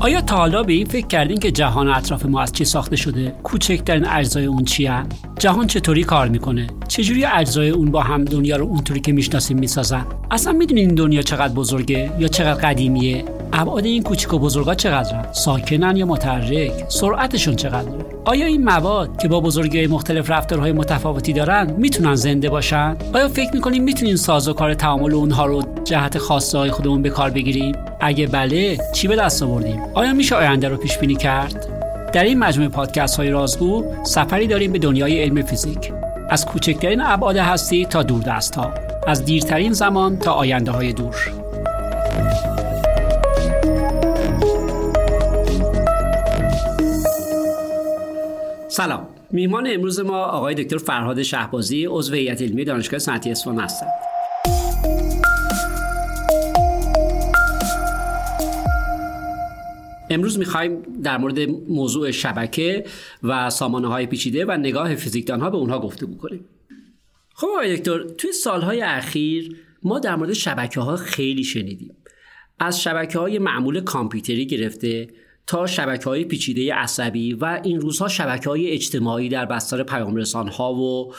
آیا تا حالا به این فکر کردین که جهان اطراف ما از چی ساخته شده؟ کوچکترین اجزای اون چی جهان چطوری کار می‌کنه؟ چجوری اجزای اون با هم دنیا رو اونطوری که می‌شناسیم می‌سازن؟ اصلا می‌دونین این دنیا چقدر بزرگه یا چقدر قدیمیه؟ ابعاد این کوچیک و بزرگا چقدرن؟ ساکنن یا متحرک؟ سرعتشون چقدره؟ آیا این مواد که با بزرگی مختلف رفتارهای متفاوتی دارن می‌تونن زنده باشن؟ آیا فکر می‌کنیم می‌تونیم ساز و کار تعامل اونها رو جهت خاصه های خودمون به کار بگیریم؟ اگه بله چی به دست آوردیم؟ آیا میشه آینده رو پیش بینی کرد؟ در این مجموعه پادکست های رازگو سفری داریم به دنیای علم فیزیک از کوچکترین ابعاد هستی تا دست ها از دیرترین زمان تا آینده های دور سلام. میهمان امروز ما آقای دکتر فرهاد شهبازی عضو هیئت علمی دانشگاه صنعتی اصفهان هستند. امروز می‌خوایم در مورد موضوع شبکه و سامانه های پیچیده و نگاه فیزیکدان ها به اونها گفته بکنیم خب آقای دکتر توی سالهای اخیر ما در مورد شبکه ها خیلی شنیدیم. از شبکه های معمول کامپیوتری گرفته تا شبکه های پیچیده عصبی و این روزها شبکه های اجتماعی در بستر پیام رسان ها و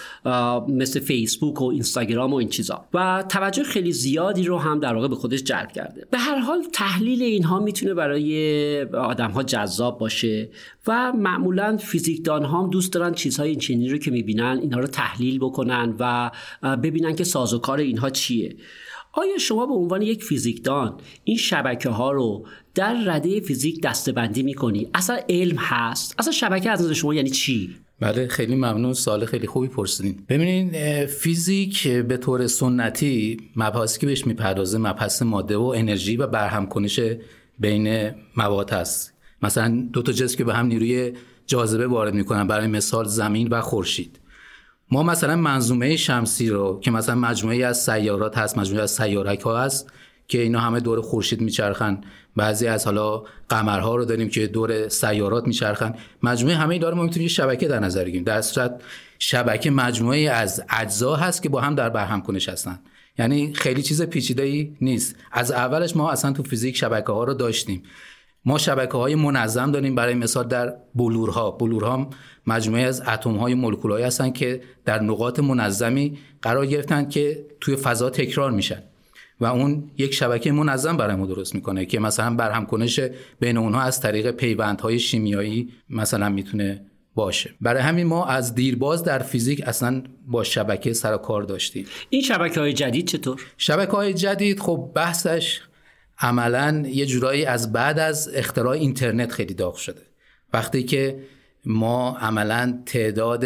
مثل فیسبوک و اینستاگرام و این چیزا. و توجه خیلی زیادی رو هم در واقع به خودش جلب کرده. به هر حال تحلیل اینها می‌تونه برای آدم ها جذاب باشه و معمولا فیزیکدان ها هم دوست دارن چیزهای این چنینی رو که می‌بینن اینها رو تحلیل بکنن و ببینن که سازوکار اینها چیه. آیا شما به عنوان یک فیزیکدان این شبکه ها رو در رده فیزیک دستبندی می‌کنی. اصلا علم هست؟ اصلا شبکه از نظر شما یعنی چی؟ بله خیلی ممنون. سوال خیلی خوبی پرسیدین. ببینین فیزیک به طور سنتی مبحثی که بهش می‌پردازه مبحث ماده و انرژی و برهم کنش بین مواد هست. مثلا دو تا جسم که به هم نیروی جاذبه وارد می‌کنن برای مثال زمین و خورشید. ما مثلا منظومه شمسی رو که مثلا مجموعه از سیارات هست مجموعه از سیارک ها هست که اینا همه دور خورشید میچرخن. بعضی از حالا قمرها رو داریم که دور سیارات میچرخن. مجموعه همه داره ما می‌تونیم شبکه در نظر بگیریم. در صورت شبکه مجموعه از اجزا هست که با هم در برهم کنش هستن یعنی خیلی چیز پیچیده ای نیست. از اولش ما اصلا تو فیزیک شبکه ها رو داشتیم. ما شبکه های منظم داریم برای مثال در بلورها. بلورها مجموعه از اتم های مولکولایی هستن که در نقاط منظمی قرار گرفتن که توی فضا تکرار میشن. و اون یک شبکه منظم برای ما درست می‌کنه که مثلا برهم کنش بین اونها از طریق پیوندهای شیمیایی مثلا می‌تونه باشه. برای همین ما از دیرباز در فیزیک اصلا با شبکه سر کار داشتیم. این شبکه های جدید چطور؟ شبکه های جدید خب بحثش عملا یه جورایی از بعد از اختراع اینترنت خیلی داغ شده. وقتی که ما عملا تعداد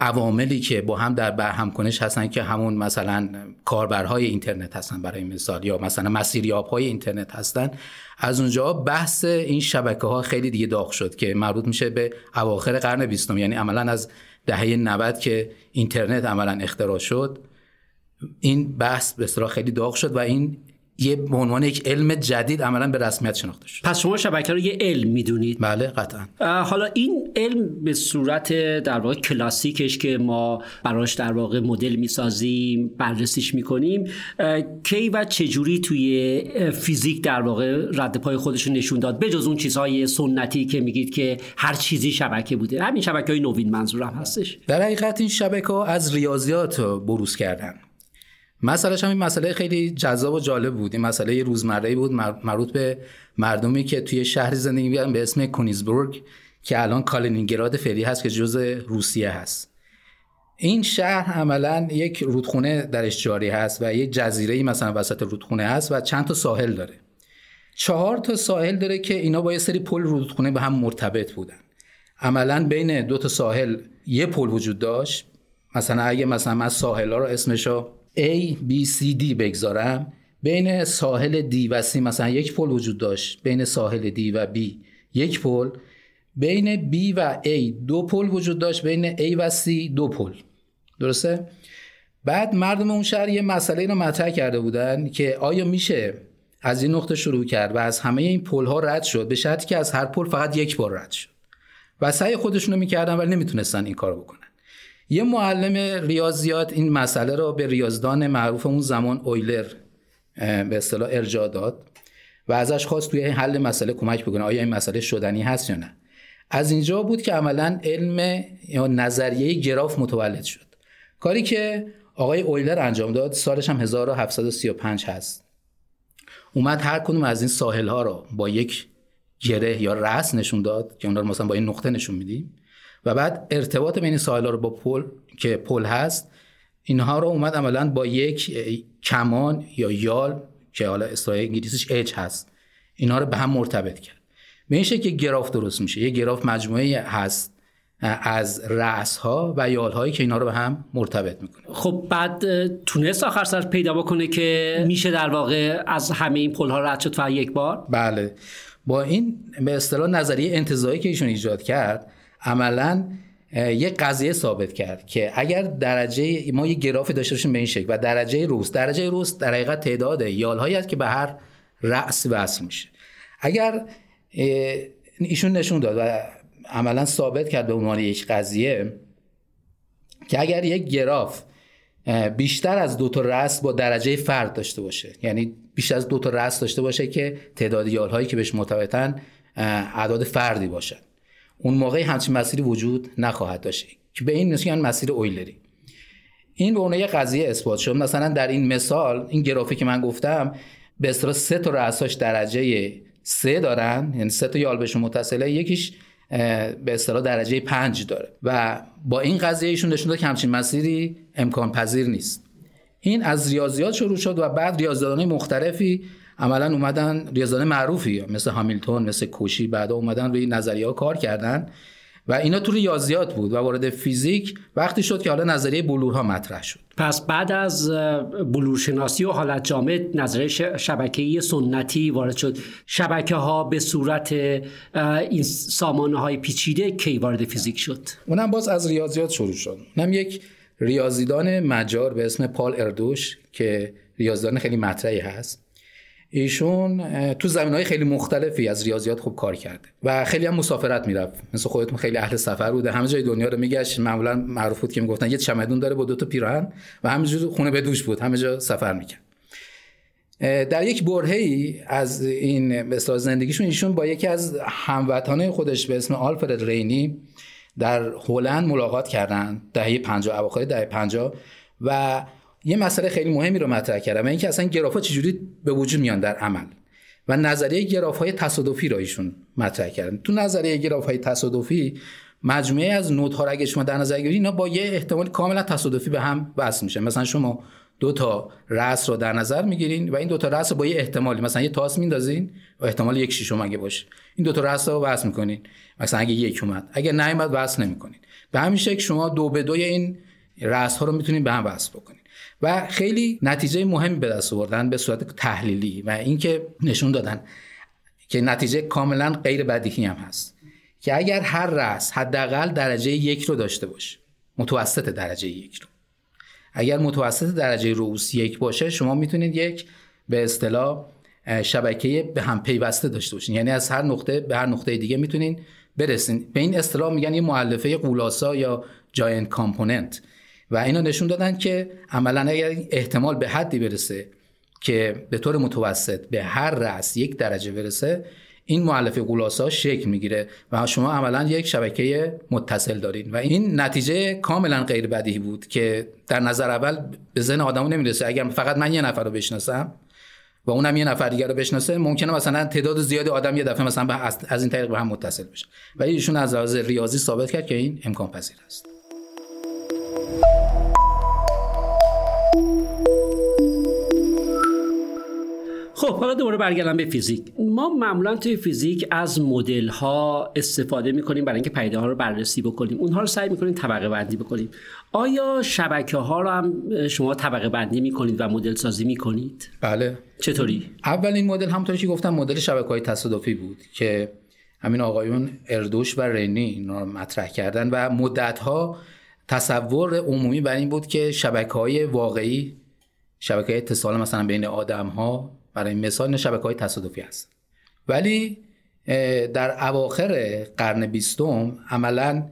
عواملی که با هم در برهم کنش هستن که همون مثلا کاربرهای اینترنت هستن برای مثال یا مثلا مسیریاب های اینترنت هستن. از اونجا بحث این شبکه ها خیلی دیگه داغ شد که مربوط میشه به اواخر قرن بیستم. یعنی عملا از دهه 90 که اینترنت عملا اختراع شد این بحث به خیلی داغ شد و این یه به عنوان یک علم جدید عملا به رسمیت شناخته شد. پس شما شبکه رو یه علم می‌دونید؟ بله قطعا. حالا این علم به صورت در واقع کلاسیکش که ما براش در واقع مدل می‌سازیم بررسیش می‌کنیم کی و چجوری توی فیزیک در واقع رد پای خودش نشون داد؟ بجز اون چیزهای سنتی که میگید که هر چیزی شبکه بوده. همین شبکه های نوین منظورم هستش. در حقیقت این شبکه ها از ریاضیات بروز کردن. مسئلهش هم این مسئله خیلی جذاب و جالب بود. این مسئله روزمره بود مربوط به مردمی که توی شهر زندگی می‌کردن به اسم کونیزبورگ که الان کالینینگراد فعلی هست که جزء روسیه هست. این شهر عملا یک رودخونه درش جاری هست و یک جزیره مثلا وسط رودخونه هست و چند تا ساحل داره. چهار تا ساحل داره که اینا با یه سری پل رودخونه به هم مرتبط بودن. عملا بین دو تا ساحل یه پل وجود داشت. مثلا اگه مثلا من ساحل ها رو اسمشو A, B, C, D بگذارم. بین ساحل D و C مثلا یک پل وجود داشت. بین ساحل D و B یک پل. بین B و A دو پل وجود داشت. بین A و C دو پل. درسته؟ بعد مردم اون شهر یه مسئله رو مطرح کرده بودن که آیا میشه از این نقطه شروع کرد و از همه این پل ها رد شد؟ به شرطی که از هر پل فقط یک بار رد شد. و سعی خودشونو می‌کردن ولی نمی‌تونستن این کار بکنن. یه معلم ریاضیات این مسئله رو به ریاضدان معروف اون زمان اویلر به اصطلاح ارجاع داد و ازش خواست توی حل مسئله کمک بکنه. آیا این مسئله شدنی هست یا نه؟ از اینجا بود که عملا علم یا نظریه گراف متولد شد. کاری که آقای اویلر انجام داد سالش هم 1735 هست. اومد هر کدوم از این ساحل ها رو با یک گره یا رأس نشون داد که اون رو مثلا با این نقطه نشون میدیم. و بعد ارتباط بین ساحل ها رو با پل که پل هست اینها رو اومد عملا با یک کمان یا یال که حالا اصطلاح انگلیسیش اچ هست. اینها رو به هم مرتبط کرد. به این شکل گراف درست میشه. یه گراف مجموعه هست از رأس ها و یال هایی که اینا رو به هم مرتبط می‌کنه. خب بعد تونست آخر سر پیدا بکنه که میشه در واقع از همه این پل ها رد شد و یک بار؟ بله. با این به اصطلاح نظریه انتزاعی که ایشون ایجاد کرد عملا یک قضیه ثابت کرد که اگر درجه ما یه گرافی داشته باشیم به این شکل و درجه روز درجه روز در حقیقت تعداد یال هایی است که به هر رأس وصل میشه. اگر ایشون نشون داد و عملا ثابت کرد به عنوان یک قضیه که اگر یک گراف بیشتر از دو تا رأس با درجه فرد داشته باشه یعنی بیشتر از دو تا رأس داشته باشه که تعداد یال هایی که بهش مرتبطن اعداد فردی باشن. اون موقع همچین مسیری وجود نخواهد داشت. که به این میگن مسیر اویلری. این به عنوان قضیه اثبات شد. مثلا در این مثال این گرافی که من گفتم به اصطلاح سه تا رأساش درجه سه دارن. یعنی سه تا یال بهشون متصله یکیش به اصطلاح درجه پنج داره. و با این قضیه ایشون نشون که همچین مسیری امکان پذیر نیست. این از ریاضیات شروع شد و بعد ریاضیدانای مختلفی عملا اومدن ریاضیدان معروفی مثل هامیلتون مثل کوشی بعدا اومدن روی نظریه ها کار کردن و اینا تو ریاضیات بود و وارد فیزیک وقتی شد که حالا نظریه بلورها مطرح شد. پس بعد از بلورشناسی و حالت جامد نظریه شبکه‌ای سنتی وارد شد. شبکه ها به صورت این سامانه های پیچیده کی وارد فیزیک شد؟ اونم باز از ریاضیات شروع شد. اونم یک ریاضیدان مجار به اسم پال اردوش که ریاضیدان خیلی مطرحی هست. ایشون تو زمین های خیلی مختلفی از ریاضیات خوب کار کرده و خیلی هم مسافرت می‌رفت. مثل خودتون خیلی اهل سفر بوده. همه جای دنیا رو میگشت. معمولا معروف بود که می‌گفتن یه چمدون داره با دو تا پیراهن و همینجور خونه به دوش بود. همه جا سفر می‌کرد. در یک برهه از این به زندگیشون ایشون با یکی از هموطنان خودش به اسم آلفرد رینی در هلند ملاقات کردن. دهه 50 اواخر دهه 50 و یه مسئله خیلی مهمی رو مطرح کردم و اینکه اصلا گرافا چجوری به وجود میان در عمل. و نظریه گراف های تصادفی را ایشون مطرح کردن. تو نظریه گراف های تصادفی مجموعه از نوت ها را اگه شما در نظر بگیرید اینا با یه احتمال کاملا تصادفی به هم وصل میشه. مثلا شما دو تا رأس رو در نظر می‌گیرین و این دو تا رأس با یه احتمالی مثلا یه تاس میندازین و احتمال یک شیشم اگه باشه. این دو تا رأس رو وصل می‌کنین. مثلا اگه یک اومد. اگه نیومد وصل نمی‌کنین. به همین شکل شما دو به دوی این رأس ها رو می‌تونین به هم وصل بکنین. و خیلی نتیجه مهمی به دست آوردن به صورت تحلیلی و اینکه نشون دادن که نتیجه کاملا غیر بدیهی هم هست. که اگر هر رأس حداقل درجه یک رو داشته باشه متوسط درجه یک رو. اگر متوسط درجه رؤوس یک باشه شما می‌تونید یک به اصطلاح شبکه به هم پیوسته داشته باشین. یعنی از هر نقطه به هر نقطه دیگه می‌تونین برسین. به این اصطلاح میگن یه مؤلفه قولاسا یا جاینت کامپوننت و اینا نشون دادن که عملا اگر احتمال به حدی برسه که به طور متوسط به هر رأس یک درجه برسه این معلف قولاسا شکل می‌گیره و شما عملا یک شبکه متصل دارین. و این نتیجه کاملا غیر بدیهی بود که در نظر اول به ذهن آدمو نمی‌رسه. اگر فقط من یه نفر رو بشناسم و اونم یه نفر دیگر رو بشناسه ممکنه مثلا تعداد زیادی آدم یه دفعه مثلا از این طریق به هم متصل بشه. و ایشون از لحاظ ریاضی ثابت کرد که این امکان پذیر است. خب حالا دوباره برگردم به فیزیک. ما معمولا توی فیزیک از مدل ها استفاده می‌کنیم برای اینکه پیدا ها رو بررسی بکنیم. اونها رو سعی می‌کنیم طبقه بندی بکنیم. آیا شبکه ها رو هم شما طبقه بندی می‌کنید و مدل سازی می‌کنید؟ بله. چطوری؟ اولین مدل همونطوری که گفتم مدل شبکه های تصادفی بود که همین آقایون اردوش و رنی این رو مطرح کردن و مدت ها تصور عمومی بر این بود که شبکه های واقعی شبکه اتصال مثلا بین آدم ها برای مثال شبکه های تصادفی هست. ولی در اواخر قرن بیستم عملا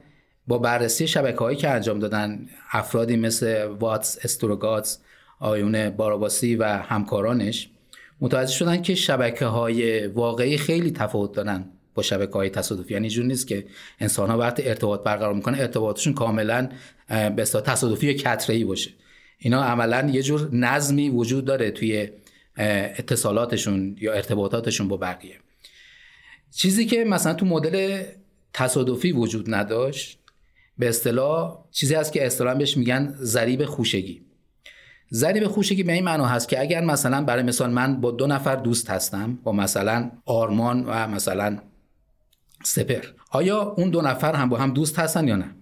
با بررسی شبکه هایی که انجام دادن افرادی مثل واتس استروگاتس آیون باراباسی و همکارانش متوجه شدن که شبکه های واقعی خیلی تفاوت دارن. با شبکه های تصادفی. یعنی جور نیست که انسان ها وقتی ارتباط برقرار می‌کنن ارتباطشون کاملا به تصادفی کتره باشه. اینا عملا یه جور نظمی وجود داره توی اتصالاتشون یا ارتباطاتشون با بقیه. چیزی که مثلا تو مدل تصادفی وجود نداشت به اصطلاح چیزی هست که اصطلاحا بهش میگن ضریب خوشگی. ضریب خوشگی به این معنا هست که اگر مثلا برای مثال من با دو نفر دوست هستم با مثلا آرمان و مثلا سپر. آیا اون دو نفر هم با هم دوست هستن یا نه؟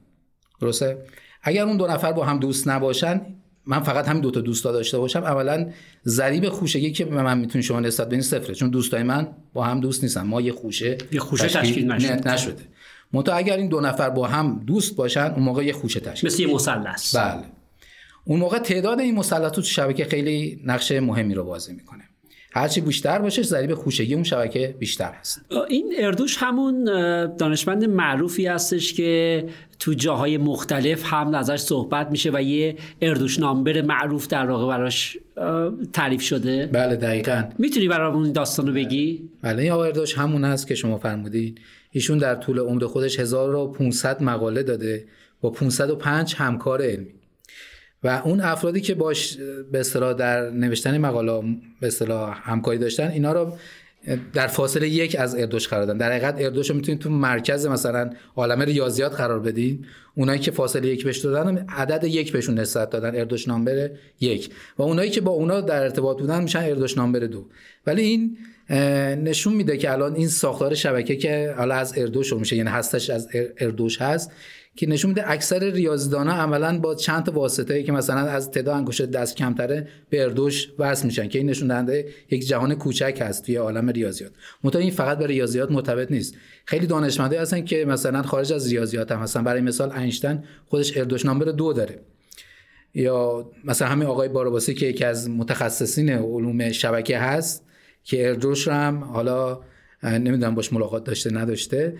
درسته؟ اگر اون دو نفر با هم دوست نباشن من فقط همین دوتا دوستا داشته باشم اولا ضریب خوشگی که به من می‌تونه شما نسبت بدین صفره چون دوستای من با هم دوست نیستن. ما یه خوشه یه خوشه تشکیل, نشده. نشده. منتها اگر این دو نفر با هم دوست باشن اون موقع یه خوشه تشکیل. مثل یه مثلث. بله. اون موقع تعداد این مثلث تو شبکه خیلی نقش مهمی رو بازی می‌کنه. هرچی بیشتر باشه ضریب خوشگی اون شبکه بیشتر هست. این اردوش همون دانشمند معروفی هستش که تو جاهای مختلف هم ازش صحبت میشه و یه اردوش نامبر معروف در واقع براش تعریف شده. بله دقیقا. می‌تونی برامون این داستانو بگی؟ بله این اردوش همون هست که شما فرمودید. ایشون در طول عمر خودش 1500 مقاله داده با 505 همکار علمی. و اون افرادی که باش به اصطلاح در نوشتن مقاله به اصطلاح همکاری داشتن اینا رو در فاصله یک از اردوش قرار دادن در حقیقت اردوش رو می‌تونید تو مرکز مثلا عالم ریاضیات قرار بدین. اونایی که فاصله یک بهش دادن عدد یک بهشون نسبت دادن. اردوش نامبر یک. و اونایی که با اونا در ارتباط بودن میشن اردوش نامبر دو. ولی این نشون میده که الان این ساختار شبکه که حالا از اردوش میشه یعنی هستش از اردوش هست که نشون میده اکثر ریاضیدانا عملا با چند واسطه که مثلا از تعداد انگشت دست کمتره به اردوش وصل میشن که این نشون دهنده یک جهان کوچک هست توی عالم ریاضیات. منتها این فقط به ریاضیات مرتبط نیست. خیلی دانشمندی هستن که مثلا خارج از ریاضیات هم هستن. برای مثال اینشتین خودش اردوش نامبر دو داره. یا مثلا همین آقای باروباسی که یکی از متخصصین علوم شبکه هست که اردوش هم حالا نمی‌دونم باش ملاقات داشته نداشته.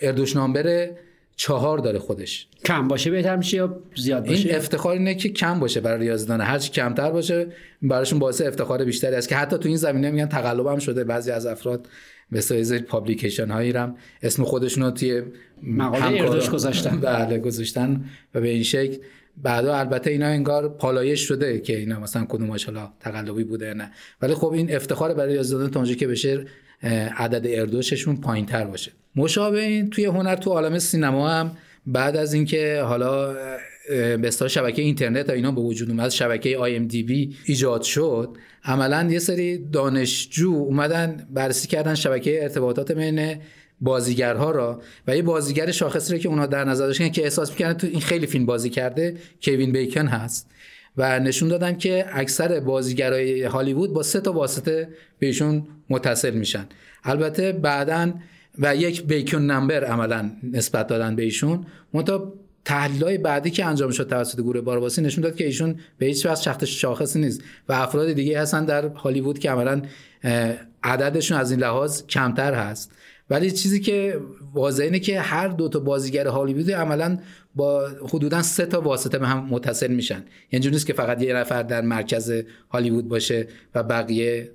اردوش نامبر چهار داره خودش. کم باشه بهتر میشه یا زیاد باشه؟ این افتخار اینه که کم باشه برای ریاضیدان. هرچی کمتر باشه براشون باعث افتخار بیشتری است که حتی تو این زمینه میگن تقلب هم شده. بعضی از افراد به سایز پابلیکیشن هایی رم اسم خودشون رو توی مقاله اردوش گذاشتن. بله گذاشتن و به این شکل. بعدا البته اینا انگار پالایش شده که اینا مثلا کدومش حالا تقلبی بوده نه. ولی خب این افتخار برای ریاضیدان تا که بشه عدد اردوششون پایین تر باشه. مشابه این توی هنر تو عالم سینما هم بعد از اینکه حالا به شبکه اینترنت و اینا به وجود اومد شبکه بی ایجاد شد عملا یه سری دانشجو اومدن بررسی کردن شبکه ارتباطات بین بازیگرها را و یه بازیگر شاخصی رو که اونا در نظر داشتن که احساس می‌کنن تو این خیلی فیلم بازی کرده کوین بیکن هست. و نشون دادن که اکثر بازیگرای هالیوود با سه تا واسطه بهشون متصل میشن. البته بعدا و یک بیکن نمبر عملا نسبت دادن به ایشون منتها تحلیل بعدی که انجام شد توسط گروه بارباسی نشون داد که ایشون به هیچ وجه شخص شاخصی نیست و افراد دیگه هستن در هالیوود که عملا عددشون از این لحاظ کمتر هست. ولی چیزی که واضحه اینه که هر دو تا بازیگر هالیوودی عملا با حدودا سه تا واسطه به هم متصل میشن. یعنی نیست که فقط یه نفر در مرکز هالیوود باشه و بقیه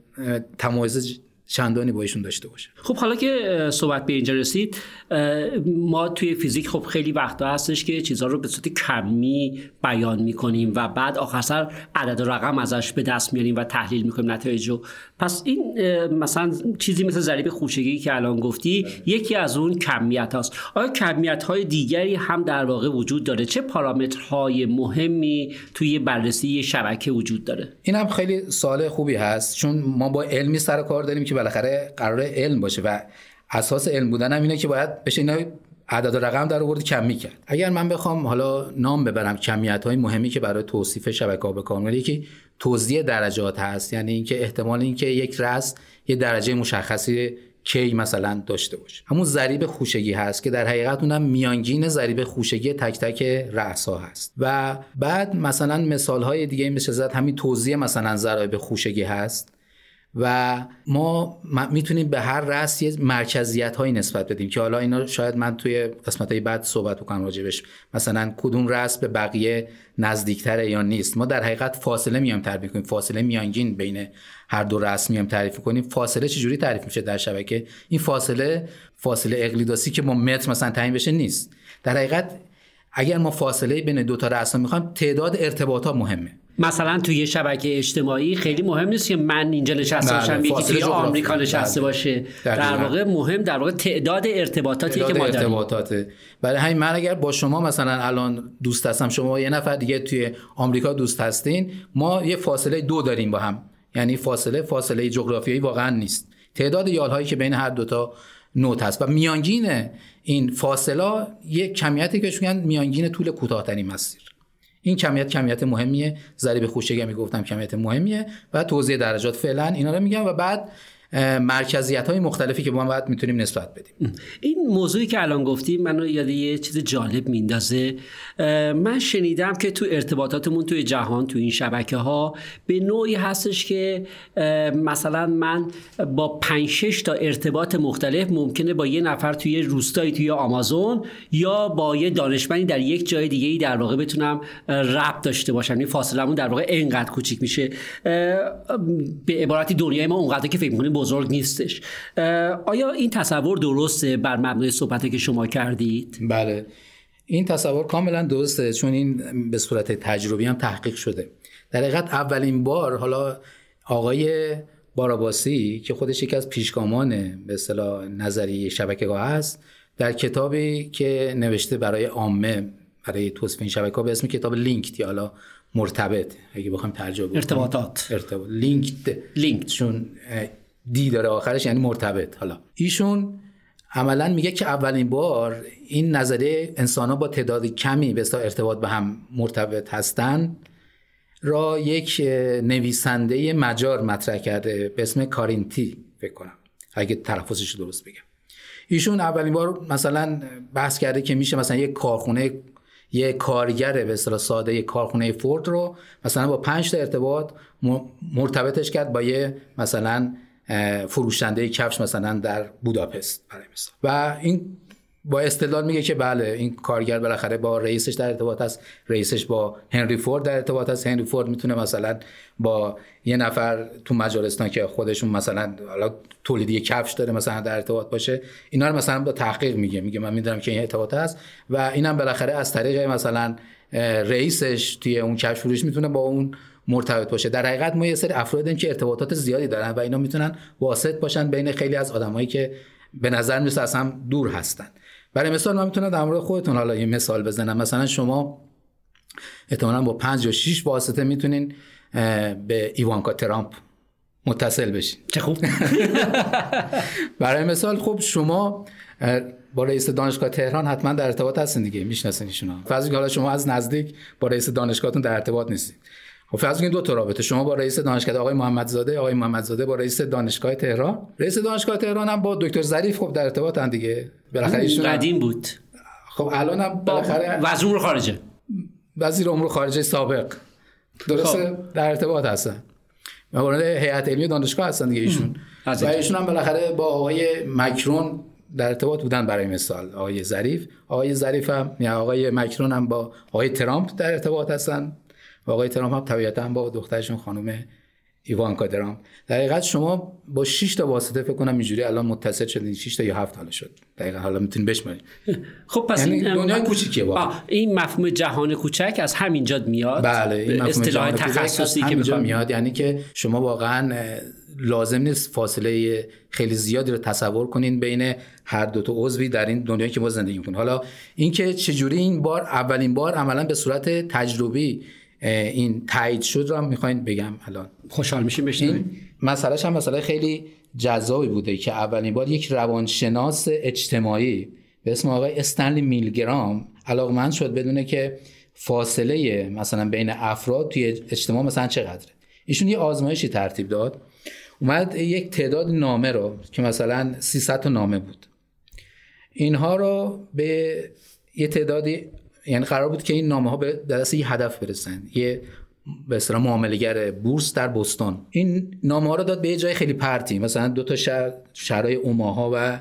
تمایز چندانی با ایشون داشته باشه. خب حالا که صحبت به اینجا رسید ما توی فیزیک خب خیلی وقتا هستش که چیزها رو به صورت کمی بیان می‌کنیم و بعد آخر سر عدد و رقم ازش به دست میاریم و تحلیل می‌کنیم نتایج رو پس این مثلا چیزی مثل ضریب خوشگی که الان گفتی یکی از اون کمیت هاست. آیا کمیت های دیگری هم در واقع وجود داره؟ چه پارامترهای مهمی توی بررسی شبکه وجود داره؟ این هم خیلی سوال خوبی هست چون ما با علمی سر کار داریم که بالاخره قرار علم باشه و اساس علم بودن هم اینه که باید بشه اینا عدد و رقم در آورد کمی کرد اگر من بخوام حالا نام ببرم کمیت های مهمی که برای توصیف شبکه ها به کار یکی توزیع درجات هست یعنی اینکه احتمال اینکه یک رس یه درجه مشخصی کی مثلا داشته باشه. همون ضریب خوشگی هست که در حقیقت اونم میانگین ضریب خوشگی تک تک رأس ها هست. و بعد مثلا مثال های دیگه مثل زد همین توزیع مثلا ضرایب خوشگی هست. و ما می‌تونیم به هر رأس یه مرکزیت هایی نسبت بدیم که حالا اینا شاید من توی قسمت های بعد صحبت بکنم راجبش. مثلا کدوم رأس به بقیه نزدیکتره یا نیست. ما در حقیقت فاصله میام تعریف کنیم فاصله میانگین بین هر دو رأس میام تعریف کنیم. فاصله چجوری تعریف میشه در شبکه؟ این فاصله فاصله اقلیدوسی که با متر مثلا تعیین بشه نیست. در حقیقت اگر ما فاصله بین دو تا رأس می‌خوایم تعداد ارتباطات مهمه. مثلا توی یه شبکه اجتماعی خیلی مهم نیست که من اینجا نشسته بله، باشم یکی توی آمریکا نشسته بله. باشه در واقع مهم در واقع تعداد ارتباطاتی که ما داریم. ارتباطاته. برای همین من اگر با شما مثلا الان دوست هستم شما یه نفر دیگه توی آمریکا دوست هستین ما یه فاصله دو داریم با هم. یعنی فاصله فاصله جغرافیایی واقعا نیست. تعداد یالهایی که بین هر دوتا نوت هست. و میانگین این فاصله یک کمیتی که میگن میانگین طول کوتاهترین مسیر. این کمیت کمیت مهمیه. ضریب خوشگی می‌گفتم کمیت مهمیه. و توضیح درجات فعلا اینا رو میگم و بعد مرکزیت های مختلفی که با باید می‌تونیم نسبت بدیم. این موضوعی که الان گفتیم منو یاد یه چیز جالب میندازه من شنیدم که تو ارتباطاتمون توی جهان تو این شبکه ها به نوعی هستش که مثلا من با 5 6 تا ارتباط مختلف ممکنه با یه نفر توی روستایی توی آمازون یا با یه دانشمندی در یک جای دیگه ای در واقع بتونم ربط داشته باشم. این فاصلمون در واقع اینقدر کوچیک میشه. به عبارتی دنیای ما اونقدر که فکر بزرگ نیستش. آیا این تصور درسته بر مبنای صحبتی که شما کردید؟ بله. این تصور کاملا درسته چون این به صورت تجربی هم تحقیق شده. در حقیقت اولین بار حالا آقای باراباسی که خودش یکی از پیشگامان به اصطلاح نظریه شبکه‌گاه هست در کتابی که نوشته برای عامه برای توصیف این شبکه به اسم کتاب لینکد یا حالا مرتبط اگه بخوایم ترجمه ارتباطات. ارتباط. لینکد. لینکد. چون دی داره آخرش یعنی مرتبط. حالا ایشون عملا میگه که اولین بار این نظریه انسان ها با تعداد کمی به ارتباط به هم مرتبط هستن را یک نویسنده مجار مطرح کرده به اسم کارینتی فکر کنم. اگه تلفظش درست بگم. ایشون اولین بار مثلا بحث کرده که میشه مثلا یک کارخونه یه کارگر به اصطلاح ساده یه کارخونه فورد رو مثلا با پنج تا ارتباط مرتبطش کرد با یه مثلا فروشنده کفش مثلا در بوداپست برای مثال. و این با استدلال میگه که بله این کارگر بالاخره با رئیسش در ارتباط است. رئیسش با هنری فورد در ارتباط است. هنری فورد می‌تونه مثلا با یه نفر تو مجارستان که خودشون مثلا حالا تولیدی کفش داره مثلا در ارتباط باشه اینا رو مثلا با تحقیق میگه. میگه من می‌دونم که این ارتباط هست و اینم بالاخره از طریق مثلا رئیسش توی اون کفش فروش می‌تونه با اون مرتبط باشه. در حقیقت ما یه سری افرادیم که ارتباطات زیادی دارن و اینا می‌تونن واسط باشن بین خیلی از آدمایی که به نظر میسه از هم دور هستن. برای مثال من می‌تونم در مورد خودتون حالا یه مثال بزنم. مثلا شما احتمالا با پنج یا شیش واسطه می‌تونین به ایوانکا ترامپ متصل بشین. چه خوب. برای مثال خب شما با رئیس دانشگاه تهران حتما در ارتباط هستین دیگه. می‌شناسین ایشون فرض حالا شما از نزدیک با رئیس دانشگاهتون در ارتباط نیستید خب فرض کنید دو تا رابطه. شما با رئیس دانشگاه آقای محمدزاده آقای محمدزاده با رئیس دانشگاه تهران. رئیس دانشگاه تهران هم با دکتر ظریف خب در ارتباطن دیگه. بالاخره ایشون قدیم بود. خب الان هم بالاخره وزیر امور خارجه. وزیر امور خارجه سابق. درسته؟ خب. در ارتباط هستن. مورد هیئت علمی دانشگاه هستن دیگه ایشون. و ایشون هم بالاخره با آقای مکرون در ارتباط بودن برای مثال. آقای ظریف. آقای ظریف هم یا آقای مکرون هم با آقای ترامپ در ارتباط هستن. و آقای ترامپ هم طبیعتا با دخترشون خانم ایوانکا درام در حقیقت شما با 6 تا واسطه فکر کنم اینجوری الان متصل شدین. 6 تا یا 7 حالا شد. دقیقا حالا می‌تونید بشمارید خب پس یعنی این دنیای کوچیکه واقعا. این مفهوم جهان کوچک از همینجا میاد. بله این اصطلاح تخصصی که می‌خوام میاد. یعنی که شما واقعا لازم نیست فاصله خیلی زیادی رو تصور کنین بین هر دو تا عضوی در این دنیایی که ما زندگی می‌کنیم. حالا اینکه چجوری این بار اولین بار عملا به صورت تجربی این تایید شد رو می‌خواین بگم الان. خوشحال میشیم بشنویم. مسئلهش هم مسئله خیلی جذابی بوده که اولین بار یک روانشناس اجتماعی به اسم آقای استنلی میلگرام علاقمند شد بدونه که فاصله مثلا بین افراد توی اجتماع مثلا چقدره. ایشون یه آزمایشی ترتیب داد. اومد یک تعداد نامه رو که مثلا 300 نامه بود. اینها رو به یه تعدادی یعنی قرار بود که این نامه ها به دست یه هدف برسن. یه به اصطلاح معاملهگر بورس در بوستون این نامه ها رو داد به یه جای خیلی پرتی. مثلا دو تا شهر شهرهای اوماها و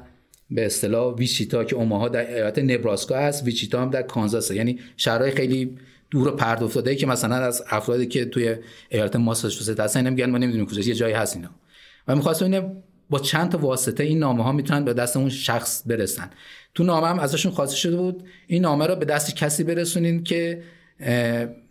به اصطلاح ویچیتا که اوماها در ایالت نبراسکا هست ویچیتا هم در کانزاس یعنی شهرهای خیلی دور و پرد افتاده که مثلا از افرادی که توی ایالت ماساچوست هستن میگن ما نمی‌دونیم کجاست یه جایی هست اینا. و می‌خواست اینه با چند تا واسطه این نامه ها می‌تونن به دست اون شخص برسن. تو نامه هم ازشون خواسته شده بود این نامه رو به دست کسی برسونین که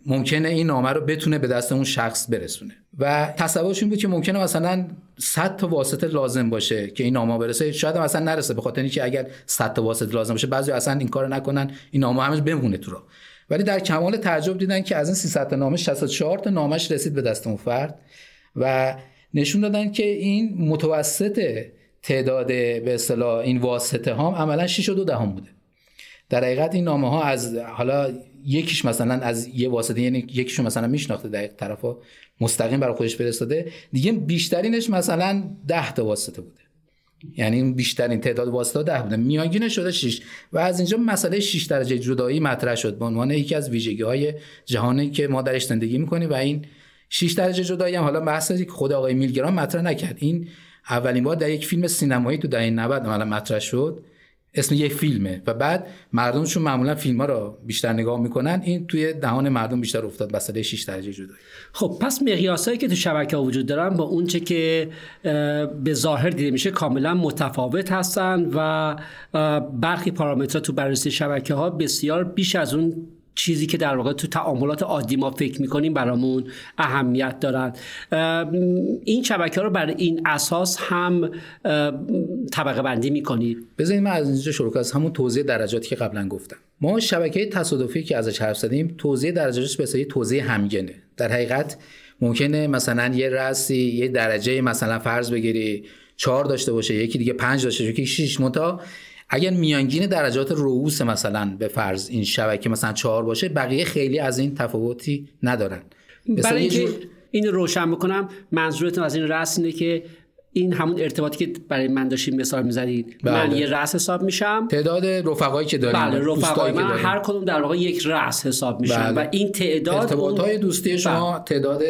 ممکنه این نامه رو بتونه به دست اون شخص برسونه. و تصورش این بود که ممکنه مثلا 100 تا واسطه لازم باشه که این نامه برسه. شاید مثلا نرسه به خاطر اینکه اگر 100 تا واسطه لازم باشه بعضی اصلا این کارو نکنن این نامه همش بمونه تو رو ولی در کمال تعجب دیدن که از این 300 تا نامه 64 تا نامش رسید به دست اون فرد و نشون دادن که این متوسط تعداد به اصطلاح این واسطه ها عملا 6 و 2 دهم بوده. در حقیقت این نامه ها از حالا یکیش مثلا از یه واسطه یعنی یکیشون مثلا میشناخته در طرفا مستقیم برای خودش فرستاده. دیگه بیشترینش مثلا 10 تا واسطه بوده. یعنی بیشترین تعداد واسطه 10 بوده. میانگین شده 6 و از اینجا مسئله 6 درجه جدایی مطرح شد به عنوان یکی از ویژگی های جهانی که ما درش زندگی می‌کنیم. و این 6 درجه جدایی هم حالا بحثی که خود آقای میلگرام مطرح نکرد. این اولین بار در یک فیلم سینمایی تو دهه 90 عملا مطرح شد. اسم یک فیلمه و بعد مردم چون معمولا فیلم ها رو بیشتر نگاه می‌کنن. این توی دهان مردم بیشتر افتاد. مسئله 6 درجه جدایی خب پس مقیاسایی که تو شبکه ها وجود دارن با اونچه که به ظاهر دیده میشه کاملا متفاوت هستن و برخی پارامترها تو بررسی شبکه ها بسیار بیش از اون چیزی که در واقع تو تعاملات عادی ما فکر می‌کنیم برامون اهمیت دارن. این شبکه رو بر این اساس هم طبقه بندی می‌کنید بذارید من از اینجا شروع از همون توضیح درجاتی که قبلا گفتم. ما شبکه تصادفی که ازش حرف زدیم توضیح درجاتش به توضیح همگنه. در حقیقت ممکنه مثلا یه رسی یه درجه مثلا فرض بگیری چهار داشته باشه یکی دیگه پنج داشته باشه یکی شیش متا اگر میانگین درجات رؤوس مثلا به فرض این شبکه مثلا چهار باشه بقیه خیلی از این تفاوتی ندارن برای اینکه این روشن بکنم منظورتون از این رأس اینه که این همون ارتباطی که برای من داشتیم مثال می‌زدید بله. من یه رأس حساب میشم تعداد رفقایی که داریم بله رفقای من هر کدوم در واقع یک رأس حساب میشن بله. و این تعداد ارتباط های دوستی شما بله. تعداد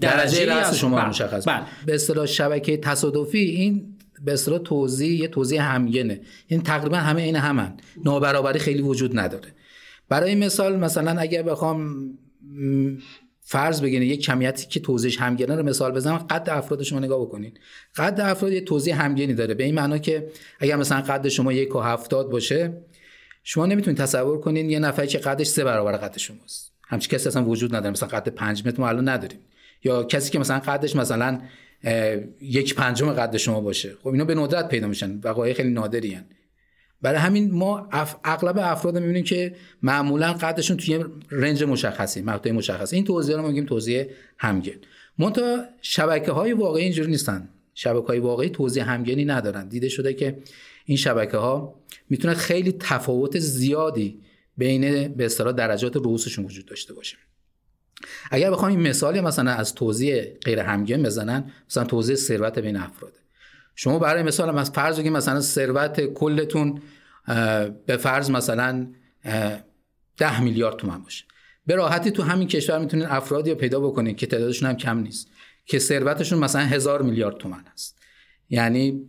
درجه رأس شما بله. مشخص بله. به اصطلاح شبکه تصادفی این به اصطلاح توضیح یه توضیح همگنه. این تقریبا همه این همن. نابرابری خیلی وجود نداره. برای مثال مثلا اگر بخوام فرض بگیرید یک کمیتی که توضیحش همگنه رو مثال بزنم قد افراد شما نگاه بکنید قد افراد یه توضیح همگنی داره. به این معنا که اگر مثلا قد شما یک و هفتاد باشه شما نمی‌تونید تصور کنید یه نفری که قدش سه برابر قد شماست. همچین کسی اصلا وجود نداره. مثلا قد 5 متر ما الان نداریم. یا کسی که مثلا قدش مثلا یک پنجم قد شما باشه. خب اینا به ندرت پیدا میشن. وقایع خیلی نادری هن. برای همین ما اغلب افراد می‌بینیم که معمولا قدشون توی رنج مشخصی مقطع مشخصی. این توضیح رو میگیم توضیح همگن. منتها شبکه های واقعی اینجوری نیستن. شبکه های واقعی توضیح همگنی ندارن. دیده شده که این شبکه ها می‌تونه خیلی تفاوت زیادی بین به اصطلاح درجات رؤوسشون وجود داشته باشه. اگر بخوام این مثالی مثلا از توضیح غیر همگن بزنن مثلا توضیح ثروت بین افراد. شما برای مثال از فرض بگیم مثلا ثروت کلتون به فرض مثلا ده میلیارد تومن باشه. به راحتی تو همین کشور می‌تونید افرادی رو پیدا بکنید که تعدادشون هم کم نیست که ثروتشون مثلا هزار میلیارد تومن است یعنی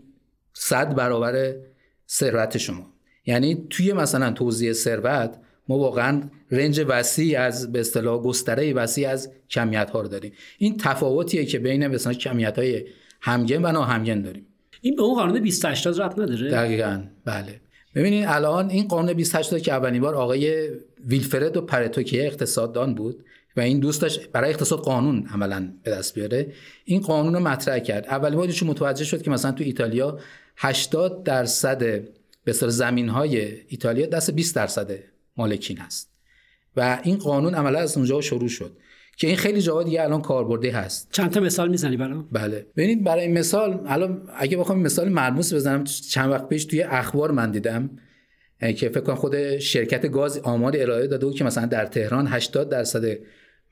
صد برابر ثروت شما. یعنی توی مثلا توضیح ثروت ما واقعا رنج وسیع از به اصطلاح گستره وسیع از کمیت ها رو داریم. این تفاوتیه که بین مثلا کمیت های همگن و ناهمگن داریم. این به اون قانون 280 ربط نداره؟ دقیقاً بله. ببینید الان این قانون 280 که اولین بار آقای ویلفرد و پرتو که اقتصاددان بود و این دوست داشت برای اقتصاد قانون عملا به دست بیاره. این قانون رو مطرح کرد. اولین بار متوجه شد که مثلا تو ایتالیا 80 درصد به زمین های ایتالیا دست 20 درصد مالکین هست و این قانون عملا از اونجا شروع شد که این خیلی جاها دیگه الان کاربردی هست. چند تا مثال می‌زنی برام؟ بله. ببینید برای مثال الان اگه بخوام مثال ملموس بزنم چند وقت پیش توی اخبار من دیدم که فکر کنم خود شرکت گاز آمار ارائه داده بود که مثلا در تهران 80 درصد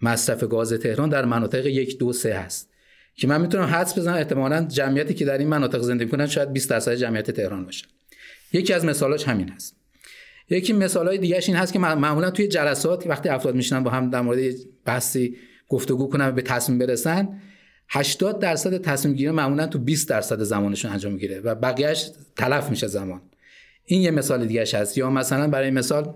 مصرف گاز تهران در مناطق یک دو سه هست. که من می‌تونم حدس بزنم احتمالاً جمعیتی که در این مناطق زندگی می‌کنن شاید 20 درصد جمعیت تهران باشه. یکی از مثالاش همین هست یکی مثال های دیگهش این هست که معمولا توی جلسات وقتی افراد میشنن با هم در مورد بحثی گفتگو کنن و به تصمیم برسن 80 درصد تصمیم گیری معمولا تو 20 درصد زمانشون انجام می‌گیره و بقیهش تلف میشه زمان. این یه مثال دیگه هست. یا مثلا برای مثال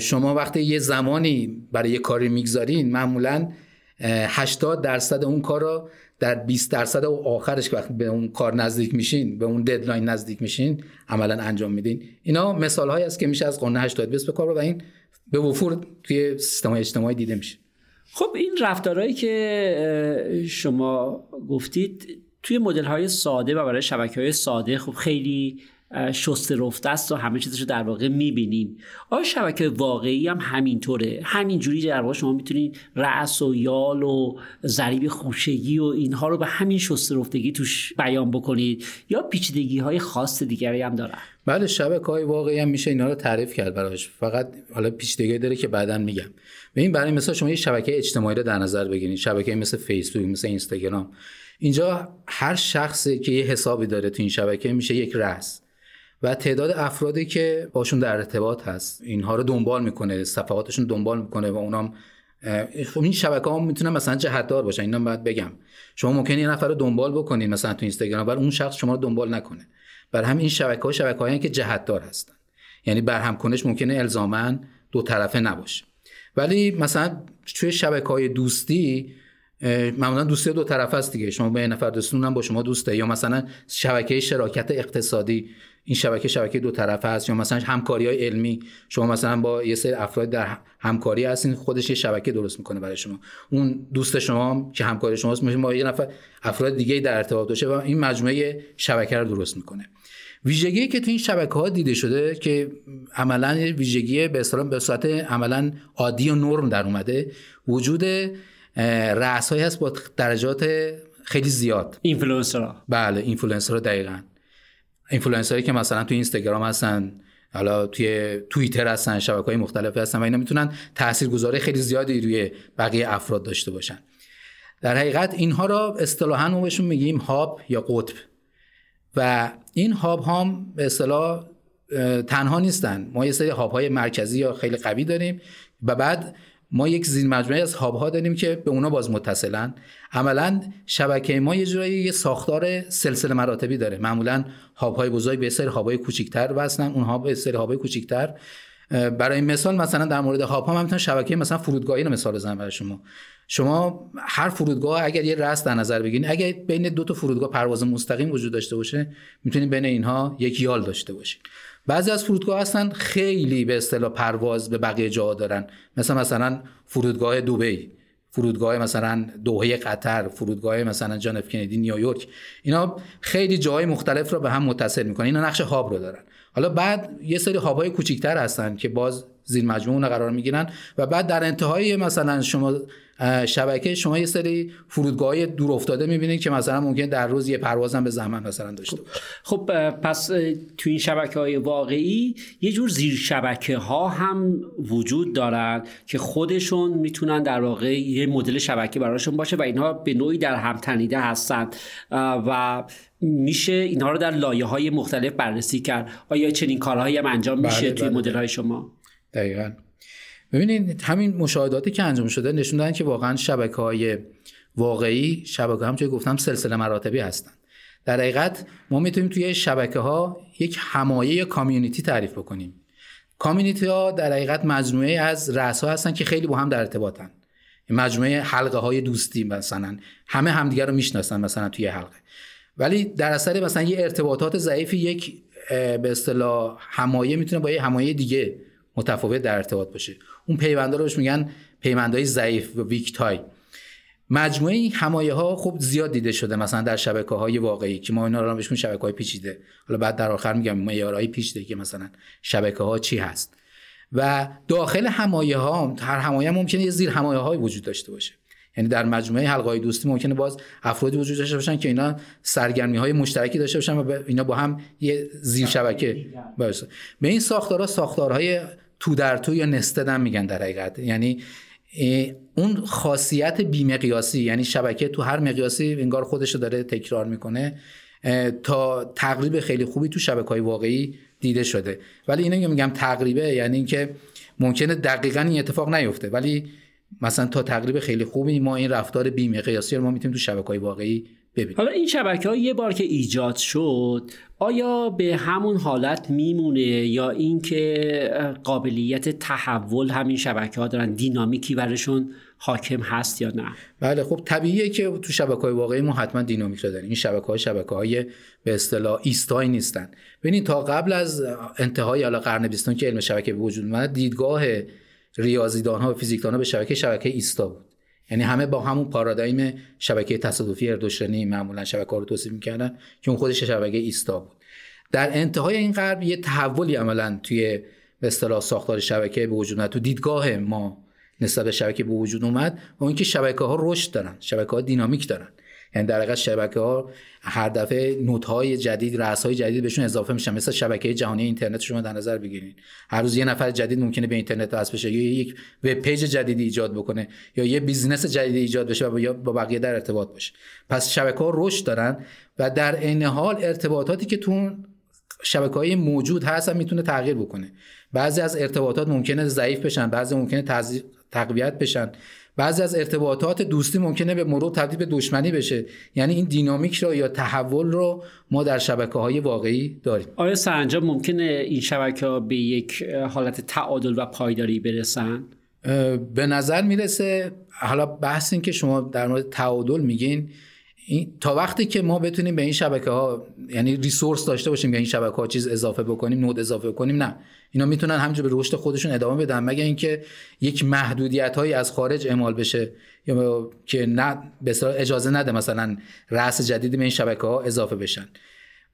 شما وقتی یه زمانی برای یه کاری می‌گذارین معمولا 80 درصد اون کار رو در 20 درصد و آخرش وقتی به اون کار نزدیک میشین به اون ددلاین نزدیک میشین عملا انجام میدین. اینا مثال هایی است که میشه از قانون 80 20 به کار و این به وفور توی سیستم اجتماعی دیده میشه. خب این رفتارهایی که شما گفتید توی مدل های ساده و برای شبکه های ساده خب خیلی شسته رفته است و همه چیزش رو در واقع می‌بینیم. آیا شبکه واقعی هم همینطوره؟ همینجوری در واقع شما می‌تونید رأس و یال و ضریب خوشگی و اینها رو به همین شسته رفتگی توش بیان بکنید؟ یا پیچیدگی های خاص دیگری هم دارن؟ بله شبکه های واقعی هم میشه اینا رو تعریف کرد براش. فقط حالا پیچیدگی داره که بعدا میگم. این برای مثلا شما یه شبکه اجتماعی رو در نظر بگیرید. شبکه مثل فیسبوک مثل اینستاگرام. اینجا هر شخصی که یه حسابی داره تو این شبکه میشه یک رأس. و تعداد افرادی که باشون در ارتباط هست. اینها رو دنبال می‌کنه صفحاتشون دنبال می‌کنه و اونام خب این شبکه ها می‌تونن مثلا جهتدار باشن اینا باید بگم. شما ممکنه یه نفر رو دنبال بکنید مثلا تو اینستاگرام ولی اون شخص شما رو دنبال نکنه. بر همین این شبکه ها شبکه هایی که جهتدار هستن. یعنی برهم کنش ممکنه الزاما دو طرفه نباشه. ولی مثلا توی شبکه های دوستی معمولا دوستی دو طرف است دیگه. شما با یه نفر دوستون هم با شما دوسته. یا مثلا شبکه شراکت اقتصادی. این شبکه شبکه دو طرفه است یا مثلا همکاری های علمی. شما مثلا با یه سری افراد در همکاری هستین. خودش یه شبکه درست می‌کنه برای شما. اون دوست شما که همکاری شماست میشه با یه نفر افراد دیگه در ارتباط باشه و این مجموعه شبکه رو درست می‌کنه. ویژگی که تو این شبکه ها دیده شده که عملا ویژگی به به صورت عملا عادی و نرم در اومده وجود رأس هست با درجات خیلی زیاد. اینفلوئنسرها. بله اینفلوئنسرها دقیقاً. اینفلوئنسرایی که مثلا توی اینستاگرام هستن حالا توی توییتر هستن شبکه های مختلف هستن و اینا می‌تونن تاثیرگذاری خیلی زیادی روی بقیه افراد داشته باشن. در حقیقت اینها را اصطلاحا ما بهشون میگیم hub یا قطب. و این هاب هم به اصطلاح تنها نیستن. ما یه سری هاب های مرکزی یا خیلی قوی داریم. و بعد ما یک زیر مجموعه از هاب ها داریم که به اونا باز متصلن. عملا شبکه ما یه جورایی یه ساختار سلسله مراتبی داره. معمولا هاب های بزرگ به سری هاب های کوچیک‌تر وصلن اونها به سری هاب های کوچیک‌تر برای مثال مثلا در مورد هاب ها من شبکه مثلا فرودگاهی رو مثال بزنم برای شما. شما هر فرودگاه اگر یه رست در نظر بگیرید اگر بین دو تا فرودگاه پرواز مستقیم وجود داشته باشه می‌تونید بین اینها یک یال داشته باشید بعضی از فرودگاه هستن خیلی به اصطلاح پرواز به بقیه جاها دارن. مثلا مثلا فرودگاه دوبی فرودگاه مثلا دوحه قطر فرودگاه مثلا جان اف کندی نیویورک. اینا خیلی جاهای مختلف رو به هم متصل می‌کنن. اینا نقش هاب رو دارن. حالا بعد یه سری هاب های کوچیک‌تر هستن که باز زیر مجموعه قرار می‌گیرن و بعد در انتهای مثلا شما شبکه شما یه سری فرودگاه دور افتاده می‌بینید که مثلا ممکن در روز یه پرواز هم به زمان مثلا داشته خب پس تو این شبکه های واقعی یه جور زیر شبکه ها هم وجود دارن که خودشون می‌تونن در واقع یه مدل شبکه براشون باشه و اینها به نوعی در هم تنیده هستند و میشه اینها رو در لایه های مختلف بررسی کرد. آیا چنین کارهایی هم انجام میشه بله توی بله. مدل های شما؟ دقیقا. ببینید همین مشاهداتی که انجام شده نشون دادن که واقعا شبکه های واقعی شبکه هم چه گفتم سلسله مراتبی هستن. در حقیقت ما می‌تونیم توی شبکه ها یک همایه کامیونیتی تعریف بکنیم. کامیونیتی ها در حقیقت مجموعه از رأس ها هستن که خیلی با هم در ارتباطن. مجموعه حلقه های دوستی مثلا. همه همدیگه رو می‌شناسن مثلا توی حلقه. ولی در اثر مثلا یه ارتباطات ضعیفی یک به اصطلاح همایه می‌تونه با یه همایه دیگه متفاوت در ارتباط باشه. اون پیوندا رو میگن پیوندهای ضعیف و ویک تای مجموعه این همایه ها خب زیاد دیده شده مثلا در شبکه های واقعی که ما اینا رو بهشون شبکه های پیچیده. حالا بعد در آخر میگم معیارهای پیچیده که مثلا شبکه ها چی هست. و داخل همایه ها هر همایه ممکنه یه زیر همایه های وجود داشته باشه. یعنی در مجموعه حلقه دوستی ممکنه باز افرادی وجود داشته باشن که اینا سرگرمی های مشترکی داشته باشن و اینا با هم یه زیر شبکه باشه. به این ساختارها ساختارهای تو در تو یا نستد هم میگن در حقیقت. یعنی اون خاصیت بیمقیاسی یعنی شبکه تو هر مقیاسی انگار خودش داره تکرار می‌کنه تا تقریب خیلی خوبی تو شبکه های واقعی دیده شده. ولی اینو میگم تقریبه یعنی اینکه ممکنه دقیقا این اتفاق نیفته. ولی مثلا تا تقریب خیلی خوبی ما این رفتار بیمقیاسی رو ما می‌تونیم تو شبکه های واقعی ببینیم. حالا این شبکه ها یه بار که ایجاد شد آیا به همون حالت میمونه یا اینکه قابلیت تحول همین شبکه ها دارن دینامیکی برشون حاکم هست یا نه؟ بله خب طبیعیه که تو شبکه های واقعی ما حتما دینامیک رو داریم. این شبکه های شبکه های به اصطلاح ایستایی نیستن. ببینید تا قبل از انتهای حالا قرن بیستم که علم شبکه به وجود اومد دیدگاه ریاضیدان ها و فیزیکدان ها به شبکه شبکه ایستا بود. یعنی همه با همون پارادایم شبکه تصادفی اردوشرنی معمولا شبکه ها رو توصیف می‌کردن که اون خودش شبکه ایستا بود. در انتهای این قرن یه تحولی عملا توی به اصطلاح ساختار شبکه به وجود تو دیدگاه ما نسبت به شبکه به وجود اومد و اینکه شبکه ها رشد دارن شبکه ها دینامیک دارن. یعنی در حقیقت شبکه ها هر دفعه نوت های جدید رأس های جدید بهشون اضافه میشن. مثل شبکه جهانی اینترنت شما در نظر بگیرید هر روز یه نفر جدید ممکنه به اینترنت وصل بشه یا یک web page جدیدی ایجاد بکنه یا یه business جدیدی ایجاد بشه و با بقیه در ارتباط باشه. پس شبکه ها رشد دارن و در عین حال ارتباطاتی که تو شبکه های موجود هست می‌تونه تغییر بکنه. بعضی از ارتباطات ممکنه ضعیف بشن بعضی ممکنه تقویت بشن. بعضی از ارتباطات دوستی ممکنه به مرور تبدیل به دشمنی بشه. یعنی این dynamic رو یا تحول رو ما در شبکه های واقعی داریم. آیا سرانجام ممکنه این شبکه ها به یک حالت تعادل و پایداری برسن؟ به نظر می‌رسه حالا بحث این که شما در مورد تعادل میگین این تا وقتی که ما بتونیم به این شبکه ها یعنی ریسورس داشته باشیم به این شبکه ها چیز اضافه بکنیم نود اضافه بکنیم نه. اینا می‌تونن همینجور به رشد خودشون ادامه بدن. مگه اینکه یک محدودیت هایی از خارج اعمال بشه یا که نه به اجازه نده مثلا رأس جدیدی به این شبکه ها اضافه بشن.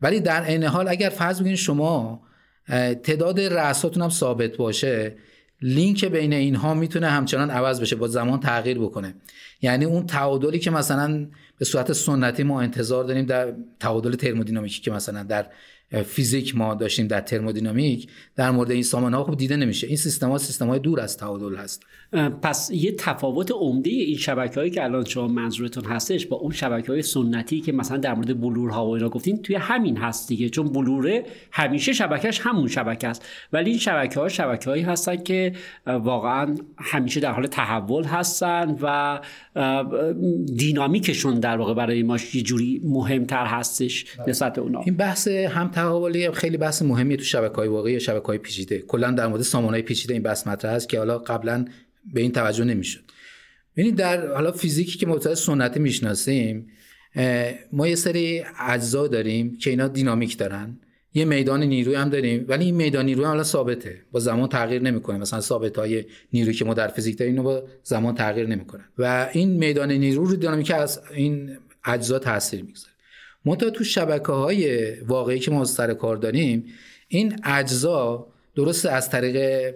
ولی در عین حال اگر فرض بگیرید شما تعداد رأساتون هم ثابت باشه لینک بین اینها می‌تونه همچنان عوض بشه با زمان تغییر بکنه. یعنی اون تعادلی که مثلا به صورت سنتی ما انتظار داریم در تعادل ترمودینامیکی که مثلا در فیزیک ما داشتیم در ترمودینامیک در مورد این سامانه ها خوب دیده نمیشه. این سیستم ها سیستم های دور از تعادل هست. پس یه تفاوت عمده این شبکه هایی که الان شما منظورتون هستش با اون شبکه های سنتی که مثلا در مورد بلورها و اینا گفتین توی همین هست دیگه. چون بلوره همیشه شبکهش همون شبکه است. ولی این شبکه ها شبکه هایی هستن که واقعا همیشه در حال تحول هستن و دینامیکشون در واقع برای ما یه جوری مهمتر هستش نسبت اونا. این بحث هم تحولی خیلی بحث مهمی تو شبکه های واقعی شبکه های پیچیده. کلا در مورد سامانه پیچیده این بحث مطرح هست که حالا قبلا به این توجه نمی‌شد. ببینید در حالا فیزیکی که مبتدا سنتی می‌شناسیم ما یه سری اجزا داریم که اینا دینامیک دارن. یه میدان نیروی هم داریم ولی این میدان نیروی حالا ثابته. با زمان تغییر نمی‌کنه. مثلا ثابت های نیروی که ما در فیزیک داریم با زمان تغییر نمی‌کنه. و این میدان نیرو رو دینامیک از این اجزا تاثیر می‌گذاره. منتها تو شبکه های واقعی که ما سر کار داریم این اجزا درست از طریق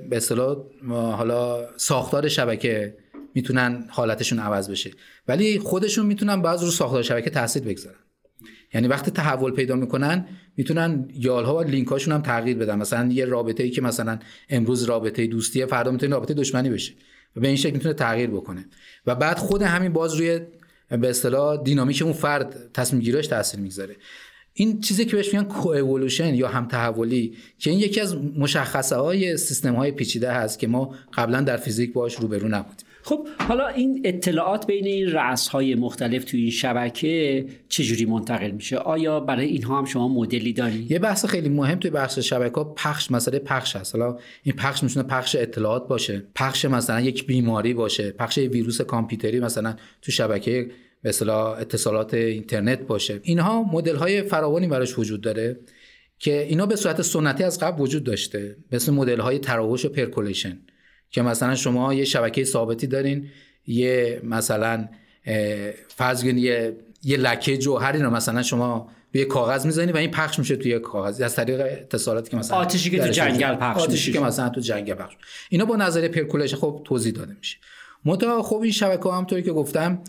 به اصطلاح حالا ساختار شبکه می‌تونن حالتشون عوض بشه. ولی خودشون می‌تونن بعض رو ساختار شبکه تاثیر بگذارن. یعنی وقتی تحول پیدا می‌کنن می‌تونن یالها و لینک هاشون هم تغییر بدن. مثلا یه رابطه ای که مثلا امروز رابطه دوستیه فردا می‌تونه رابطه دشمنی بشه و به این شکل می‌تونه تغییر بکنه. و بعد خود همین باز روی به اصطلاح دینامیک اون فرد تصمیم گیریش تاثیر می‌گذاره. این چیزی که بهش میگن کوئولوشن یا هم تحولی که این یکی از مشخصه های سیستم های پیچیده هست که ما قبلا در فیزیک باش روبرو نبودیم. خب حالا این اطلاعات بین این رأس های مختلف توی این شبکه چجوری منتقل میشه؟ آیا برای اینها هم شما مدلی دارید یه بحث خیلی مهم توی بخش شبکه ها پخش مسئله پخش هست. حالا این پخش می‌تونه پخش اطلاعات باشه پخش مثلا یک بیماری باشه پخش ویروس کامپیوتری مثلا تو شبکه اصطلاح اتصالات اینترنت باشه. اینها مدل های فراوانی براش وجود داره که اینا به صورت سنتی از قبل وجود داشته مثل مدل های تراوش و percolation که مثلا شما یه شبکه ثابتی دارین یه مثلا فرض یه یه لکه جوهری رو مثلا شما به کاغذ می‌زنی و این پخش میشه توی کاغذ. از طریق اتصالاتی که مثلا آتشی که تو جنگل پخش آتشی که مثلا تو جنگل پخش. اینا با نظریه percolation خب توضیح داده میشه. منتها خب این شبکه هم طوری که گفتم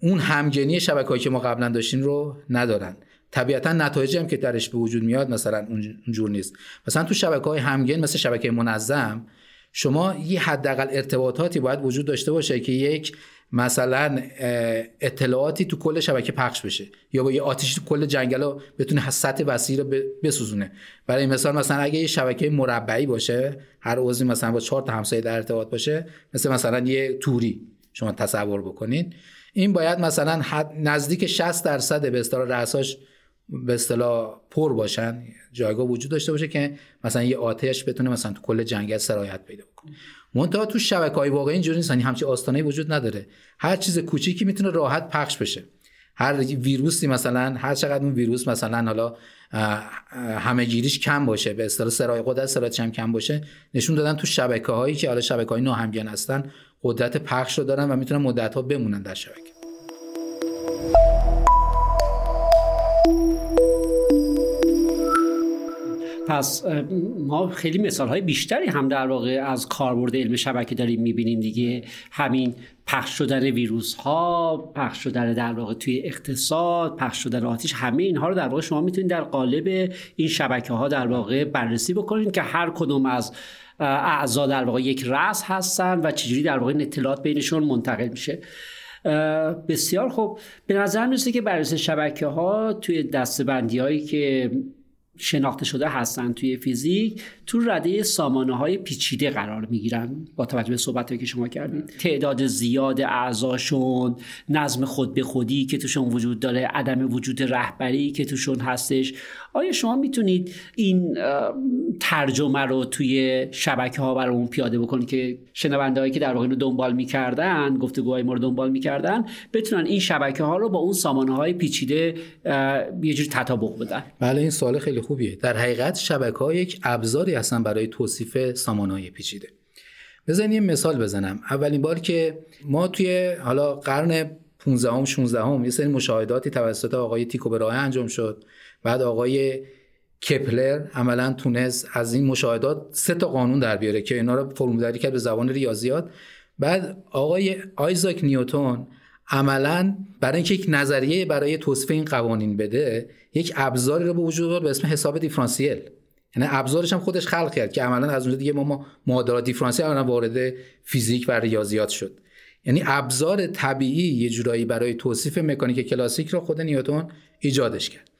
اون همگنی شبکه‌ای که ما قبلا داشتیم رو ندارن. طبیعتا نتایجی هم که درش به وجود میاد مثلا اونجور نیست. مثلا تو شبکه های همگن مثل شبکه منظم شما یه حداقل ارتباطاتی باید وجود داشته باشه که یک مثلا اطلاعاتی تو کل شبکه پخش بشه یا با یه آتیشی تو کل جنگل رو بتونه سطح وسیع رو بسوزونه. برای مثال مثلا اگه یه شبکه مربعی باشه هر عضوی مثلا با چهار تا همسایه در ارتباط باشه مثل مثلا یه توری شما تصور بکنین این باید مثلا نزدیک 60 درصد به اصطلاح رأساش به اصطلاح پر باشن جایگاه وجود داشته باشه که مثلا یه آتش بتونه مثلا تو کل جنگل سرایت پیدا بکنه. منتها تو شبکه های واقعی اینجوری نیست یعنی همچی آستانه وجود نداره. هر چیز کوچیکی می‌تونه راحت پخش بشه. هر ویروسی مثلا هر چقدر اون ویروس مثلا حالا همه گیریش کم باشه به اصطلاح سرای قدرت سرایتش هم کم باشه نشون دادن تو شبکه هایی که حالا شبکه های ناهمگن هستن قدرت پخش رو دارن و می‌تونن مدت ها بمونن در شبکه. پس ما خیلی مثال های بیشتری هم در واقع از کاربرد علم شبکه داریم می‌بینیم دیگه. همین پخش شدن ویروس ها پخش شدن در واقع توی اقتصاد پخش شدن آتیش همه اینها رو در واقع شما می‌تونید در قالب این شبکه ها در واقع بررسی بکنید که هر کدوم از اعضا در واقع یک رأس هستن و چجوری در واقع اطلاعات بینشون منتقل میشه. بسیار خوب. به نظر می‌رسه که بررسی شبکه ها توی دستبندی هایی که شناخته شده هستن توی فیزیک. تو رده سامانه های پیچیده قرار می‌گیرن با توجه به صحبت که شما کردید. تعداد زیاد اعضاشون نظم خود به خودی که توشون وجود داره عدم وجود رهبری که توشون هستش. آیا شما می‌تونید این ترجمه رو توی شبکه ها برامون پیاده بکنید که شنونده هایی که در واقع رو دنبال می‌کردن گفتگوهای ما رو دنبال می‌کردن بتونن این شبکه ها رو با اون سامانه های پیچیده یه جوری تطابق بدن؟ بله این سوال خیلی خوبیه. در حقیقت شبکه ها یک ابزاری هستن برای توصیف سامانه های پیچیده. بزنین یه مثال بزنم. اولین بار که ما توی حالا قرن 15 هم 16 هم یه سری مشاهداتی توسط آقای تیکو برای انجام شد. بعد آقای کپلر عملا تونست از این مشاهدات سه تا قانون در بیاره که اینا رو فرمولداری کرد به زبان ریاضیات. بعد آقای آیزاک نیوتون عملا برای اینکه یک نظریه برای توصیف این قوانین بده یک ابزاری رو به وجود آورد به اسم حساب دیفرانسیل. یعنی ابزارش هم خودش خلق کرد که عملا از اونجا دیگه ما معادلات دیفرانسیل وارد فیزیک و ریاضیات شد. یعنی ابزار طبیعی یه جورایی برای توصیف مکانیک کلاسیک رو خود نیوتن ایجادش کرد.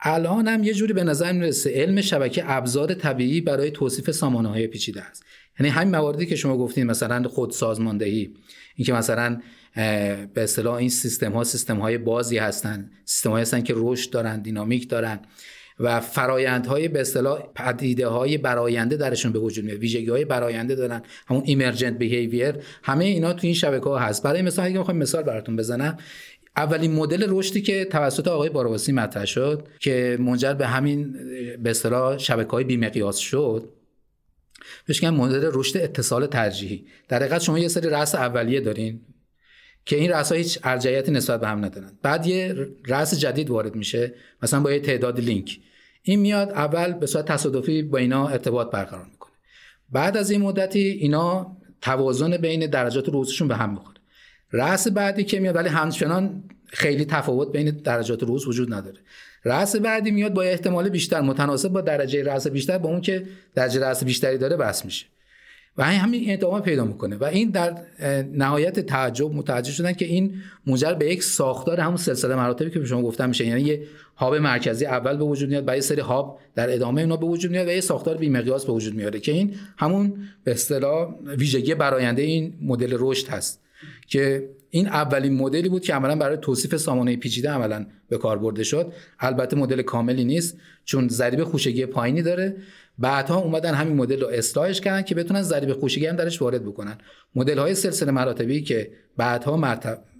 الان هم یه جوری به نظر می‌رسه علم شبکه ابزار طبیعی برای توصیف سامانه های پیچیده است. یعنی همین مواردی که شما گفتین مثلا خود سازماندهی اینکه مثلا به اصطلاح این سیستم ها سیستم های بازی هستن سیستم های هستن که رشد دارن دینامیک دارن. و فرایندهای به اصطلاح پدیده های براینده درشون به وجود میاد. ویژگی های براینده دارن. همون ایمرجنت بیهیویر همه اینا تو این شبکه ها هست. برای مثال اگه می‌خوام مثال براتون بزنم اولین مدل رشدی که توسط آقای باروسی مطرح شد که منجر به همین به اصطلاح شبکه های بیمقیاس شد بهش مدل رشد اتصال ترجیحی. در حقیقت شما یه سری رأس اولیه دارین که این رأس هیچ ارجعیتی نسبت به هم ندارن. بعد یه رأس جدید وارد میشه. مثلا با یه تعداد لینک. این میاد اول به صورت تصادفی با اینا ارتباط برقرار می‌کنه. بعد از این مدتی اینا توازن بین درجات رؤوسشون به هم می‌خوره. رأس بعدی که میاد ولی همچنان خیلی تفاوت بین درجات رؤوس وجود نداره. رأس بعدی میاد با احتمال بیشتر متناسب با درجه رأس بیشتر با اون که درجه رأس بیشتری داره بس میشه. و همین ادامه پیدا می‌کنه و این در نهایت تعجب متوجه شدن که این منجر به یک ساختار همون سلسله مراتبی که به شما گفتم میشه. یعنی یه هاب مرکزی اول به وجود میاد یه سری هاب در ادامه اینا به وجود میاد و یه ساختار بی‌مقیاس به وجود میاره که این همون به اصطلاح ویژگی براینده این مدل رشد هست که این اولین مدلی بود که عملا برای توصیف سامانه پیچیده عملا به کار برده شد. البته مدل کاملی نیست چون ضریب خوشگی پایینی داره بعدها اومدن همین مدل رو اصلاحش کردن که بتونن ضریب خوشگی هم درش وارد بکنن. مدل های سلسله مراتبی که بعدها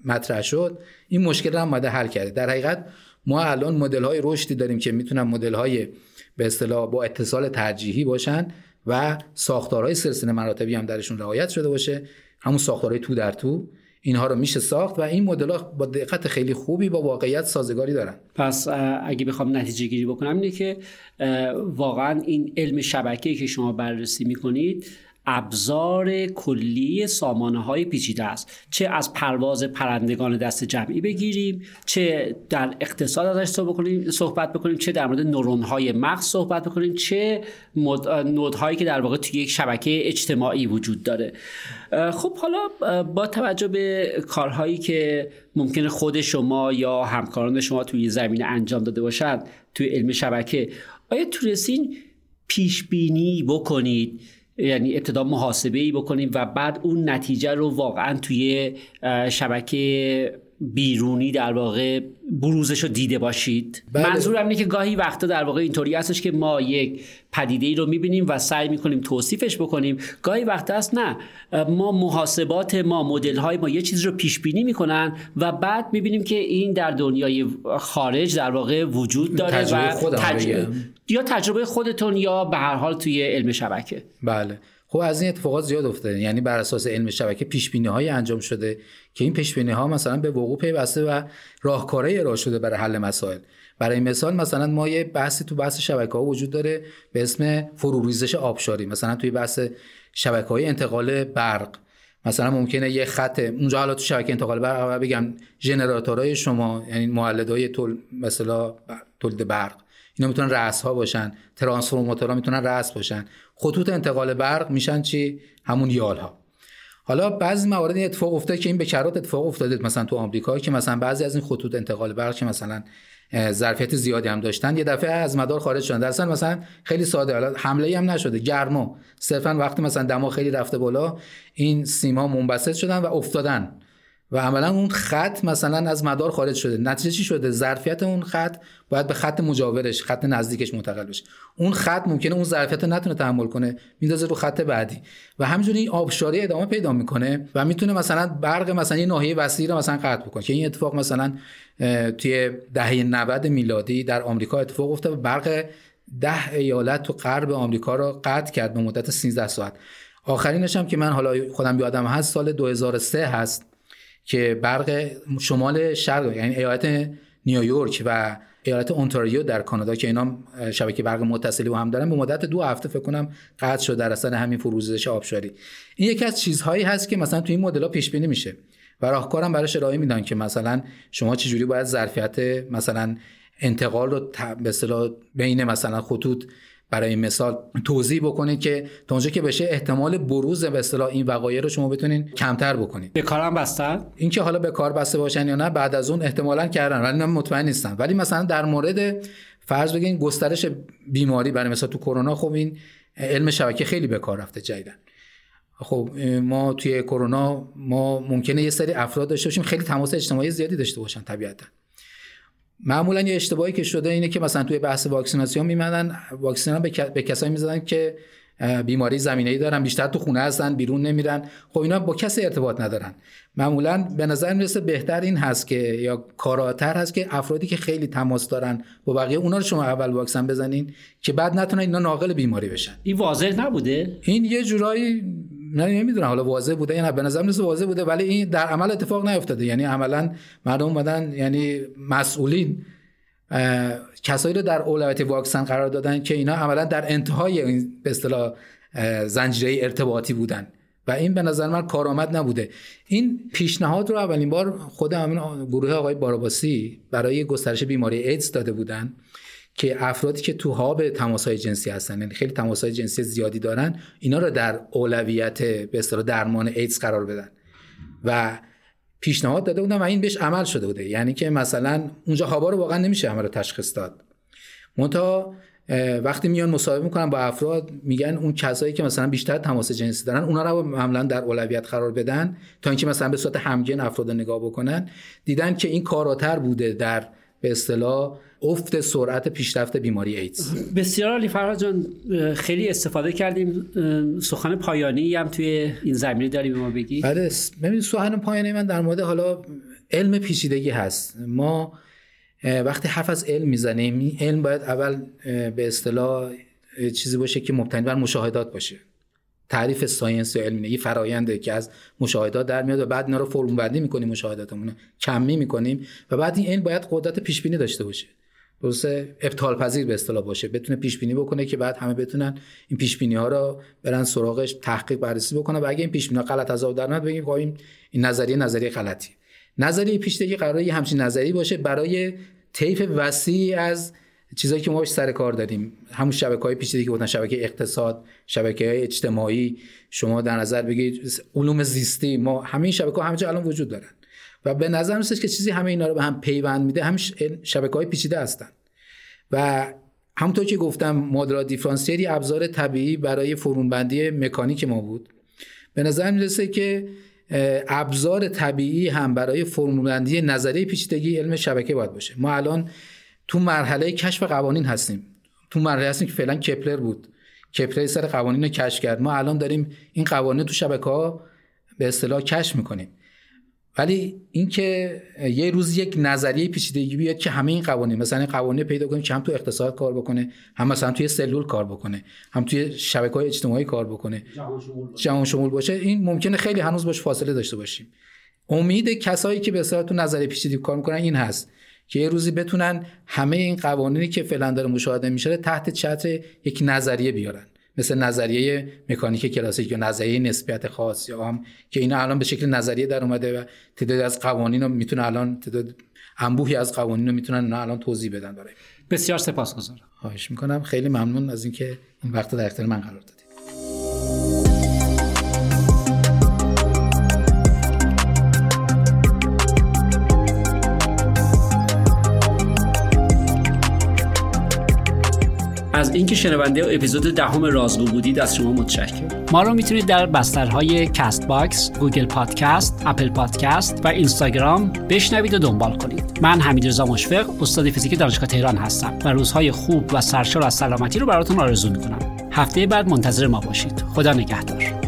مطرح شد این مشکل رو هم اومده حل کرده. در حقیقت ما الان مدل های رشدی داریم که می‌تونن مدل های به اصطلاح با اتصال ترجیحی باشن و ساختارهای سلسله مراتبی هم درشون رعایت شده باشه. همون ساختارهای تو در تو. اینها رو میشه ساخت و این مدل با دقت خیلی خوبی با واقعیت سازگاری دارن. پس اگه بخوام نتیجه گیری بکنم اینه که واقعا این علم شبکه‌ای که شما بررسی می‌کنید ابزار کلی سامانه های پیچیده است. چه از پرواز پرندگان دست جمعی بگیریم چه در اقتصاد ازش صحبت بکنیم چه در مورد نورون های مغز صحبت بکنیم چه نودهایی که در واقع توی یک شبکه اجتماعی وجود داره. خب حالا با توجه به کارهایی که ممکنه خود شما یا همکاران شما توی زمینه انجام داده باشد توی علم شبکه آیا تونستین پیش بینی بکنید؟ یعنی ابتدا محاسبه ای بکنیم و بعد اون نتیجه رو واقعا توی شبکه بیرونی در واقع بروزش رو دیده باشید. بله. منظورم اینه که گاهی وقتا در واقع اینطوری هستش که ما یک پدیده ای رو می‌بینیم و سعی می‌کنیم توصیفش بکنیم. گاهی وقت هست نه. ما محاسبات ما مدل های ما یه چیزی رو پیش بینی می‌کنن و بعد می‌بینیم که این در دنیای خارج در واقع وجود داره و تج... یا تجربه خودتون یا به هر حال توی علم شبکه. بله. خب از این اتفاقات زیاد افتاده. یعنی بر اساس علم شبکه پیش بینی های انجام شده که این پیش بینی ها مثلا به وقوع پیوسته و راهکارهای ارائه شده برای حل مسائل. برای مثال مثلا ما یه بحثی تو بحث شبکه ها وجود داره به اسم فروریزش آبشاری. مثلا توی بحث شبکه های انتقال برق. مثلا ممکنه یه خط اونجا حالا تو شبکه انتقال برق بگم ژنراتورهای شما یعنی مولدهای تول مثلا تولید برق. اینا می‌تونن رأس ها باشن ترانسفورماتورها می‌تونن رأس باشن. خطوط انتقال برق میشن چی؟ همون یال ها حالا بعضی موارد این اتفاق افتاده که این به کرات اتفاق افتاده مثلا تو آمریکا که مثلا بعضی از این خطوط انتقال برق که مثلا ظرفیت زیادی هم داشتن یه دفعه از مدار خارج شدن. درصد مثلا خیلی ساده حالا حمله هم نشده گرما. صرفا وقتی مثلا دما خیلی رفته بالا این سیما منبسط شدن و افتادن. و عملا اون خط مثلا از مدار خارج شده. نتیجه چی شده؟ ظرفیت اون خط باید به خط مجاورش خط نزدیکش منتقل بشه. اون خط ممکنه اون ظرفیت نتونه تحمل کنه میندازه رو خط بعدی. و همینجوری آبشاری ادامه پیدا می‌کنه و می‌تونه مثلا برق مثلا یه ناحیه وسیع رو مثلا قطع بکنه. که این اتفاق مثلا توی دهه 90 میلادی در آمریکا اتفاق افتاد برق ده ایالت تو غرب آمریکا رو قطع کرد به مدت 13 ساعت. آخرینش هم که من حالا خودم یادم هست سال 2003 هست. که برق شمال شرق یعنی ایالت نیویورک و ایالت اونتاریو در کانادا که اینا شبکه برق متصلی با هم دارن به مدت دو هفته فکر کنم قطع شد در اثر همین فروزش آبشاری. این یکی از چیزهایی هست که مثلا تو این مدل پیش بینی میشه و راهکارم براش ارائه میدن که مثلا شما چجوری باید ظرفیت مثلا انتقال رو به بین مثلا خطوط برای مثال توضیح بکنید که تا اونجا که بشه احتمال بروز به اصطلاح این وقایع رو شما بتونین کمتر بکنید. به کارم بستن؟ این که حالا به کار بسته باشن یا نه بعد از اون احتمالا کردن ولی من مطمئن نیستم. ولی مثلا در مورد فرض بگین گسترش بیماری برای مثلا تو کرونا خب این علم شبکه خیلی به کار رفته جدیدن خب ما توی کرونا ما ممکنه یه سری افراد داشته باشیم خیلی تماس اجتماعی زیادی داشته باشن طبیعتا. معمولا یه اشتباهی که شده اینه که مثلا توی بحث واکسیناسیون میمدن واکسن به, به کسایی می‌زدن که بیماری زمینه ای دارن بیشتر تو خونه هستن بیرون نمیرن. خب اینا با کسی ارتباط ندارن. معمولا به نظر می‌رسه بهتر این هست که یا کاراتر هست که افرادی که خیلی تماس دارن با بقیه اونا رو شما اول واکسن بزنین که بعد نتونن اینا ناقل بیماری بشن. این واضح نبوده؟ این یه جورایی نه نمی‌دونم حالا واضح بوده یا نه به نظر میاد واضح بوده ولی این در عمل اتفاق نیفتاده. یعنی عملا مردم اومدن یعنی مسئولین کسایی رو در اولویت واکسن قرار دادن که اینا عملا در انتهای این به اصطلاح زنجیره ارتباطی بودن. و این به نظر من کارآمد نبوده. این پیشنهاد رو اولین بار خود همین گروه آقای باراباسی برای گسترش بیماری ایدز داده بودن. که افرادی که تو هاب تماس های جنسی هستن یعنی خیلی تماس های جنسی زیادی دارن اینا رو در اولویت به اصطلاح درمان ایدز قرار بدن. و پیشنهاد داده بودن و این بهش عمل شده بوده. یعنی که مثلا اونجا هابا رو واقعا نمیشه عمل تشخیص داد. منتها وقتی میان مصاحبه می‌کنن با افراد میگن اون کسایی که مثلا بیشتر تماس جنسی دارن اونا رو معمولا در اولویت قرار بدن تا اینکه مثلا به صورت همگن افراد نگاه بکنن. دیدن که این کاراتر بوده در به اصطلاح افت سرعت پیشرفت بیماری ایدز. بسیار عالی فرهاد جان خیلی استفاده کردیم. سخن پایانی هم توی این زمینه داریم به ما بگی. بله ببین سخن پایانی من در مورد حالا علم پیچیدگی هست. ما وقتی حرف از علم می‌زنیم علم باید اول به اصطلاح چیزی باشه که مبتنی بر مشاهدات باشه. تعریف ساینس یا علم یه فراینده که از مشاهدات در میاد و بعد اینا رو فرم بندی می‌کنیم مشاهداتمون کمی می‌کنیم و بعد این علم باید قدرت پیش بینی داشته باشه. درسته ابطال پذیر به اصطلاح باشه بتونه پیش بینی بکنه که بعد همه بتونن این پیش بینی ها رو برن سراغش تحقیق بررسی بکنه و اگه این پیش بینی غلط از در نمیاد بگیم خب این نظریه نظریه غلطی نظریه پیشتگی قراره یه همچین نظری باشه برای طیف وسیع از چیزایی که ما باش سر کار داریم. همون شبکه های که بودن شبکه اقتصاد شبکه های اجتماعی. شما در نظر بگیرید علوم زیستی. ما همه شبکه همه الان وجود دارن. و به نظر میسه که چیزی همه اینا رو به هم پیوند میده. هم شبکه های پیچیده هستن. و همونطور که گفتم مدرا دیفرانسیری ابزار طبیعی برای فرونبندی مکانیک ما بود. به نظر می‌رسه که ابزار طبیعی هم برای فرمولبندی نظریه پیچیدگی علم شبکه باید باشه. ما الان تو مرحله کشف قوانین هستیم. تو مرحله هستیم که فعلا کپلر بود. کپلر سر قوانین رو کشف کرد. ما الان داریم این قوانین تو شبکه ها به اصطلاح کشف می‌کنیم. ولی اینکه یه روز یک نظریه پیچیدگی بیاد که همه این قوانین مثلا قوانین پیدا کنیم که هم تو اقتصاد کار بکنه هم مثلا توی سلول کار بکنه هم توی شبکه های اجتماعی کار بکنه. جهان شمول باشه. این ممکنه خیلی هنوز باش فاصله داشته باشیم. امید کسایی که به اصطلاح تو نظریه پیچیدگی کار می‌کنن این هست که یه روزی بتونن همه این قوانینی که فعلا داره مشاهده میشه تحت چتر یک نظریه بیارن. مثل نظریه مکانیک کلاسیک یا نظریه نسبیت خاص یا هم که اینا الان به شکل نظریه در اومده و تعدادی از قوانین رو می‌تونه الان تعداد انبوهی از قوانین رو می‌تونن الان توضیح بدن برای. بسیار سپاسگزارم. خواهش می‌کنم. خیلی ممنون از اینکه این وقت در اختیار من قرار دادید. از اینکه شنونده اپیزود دهم رازگو بودید از شما متشکرم ما رو می‌تونید در بسترهای Castbox، Google Podcast، Apple Podcast و اینستاگرام بشنوید و دنبال کنید. من حمید رضا مشفق، استاد فیزیک دانشگاه تهران هستم و روزهای خوب و سرشار از سلامتی رو براتون آرزو می‌کنم. هفته بعد منتظر ما باشید. خدا نگهدار.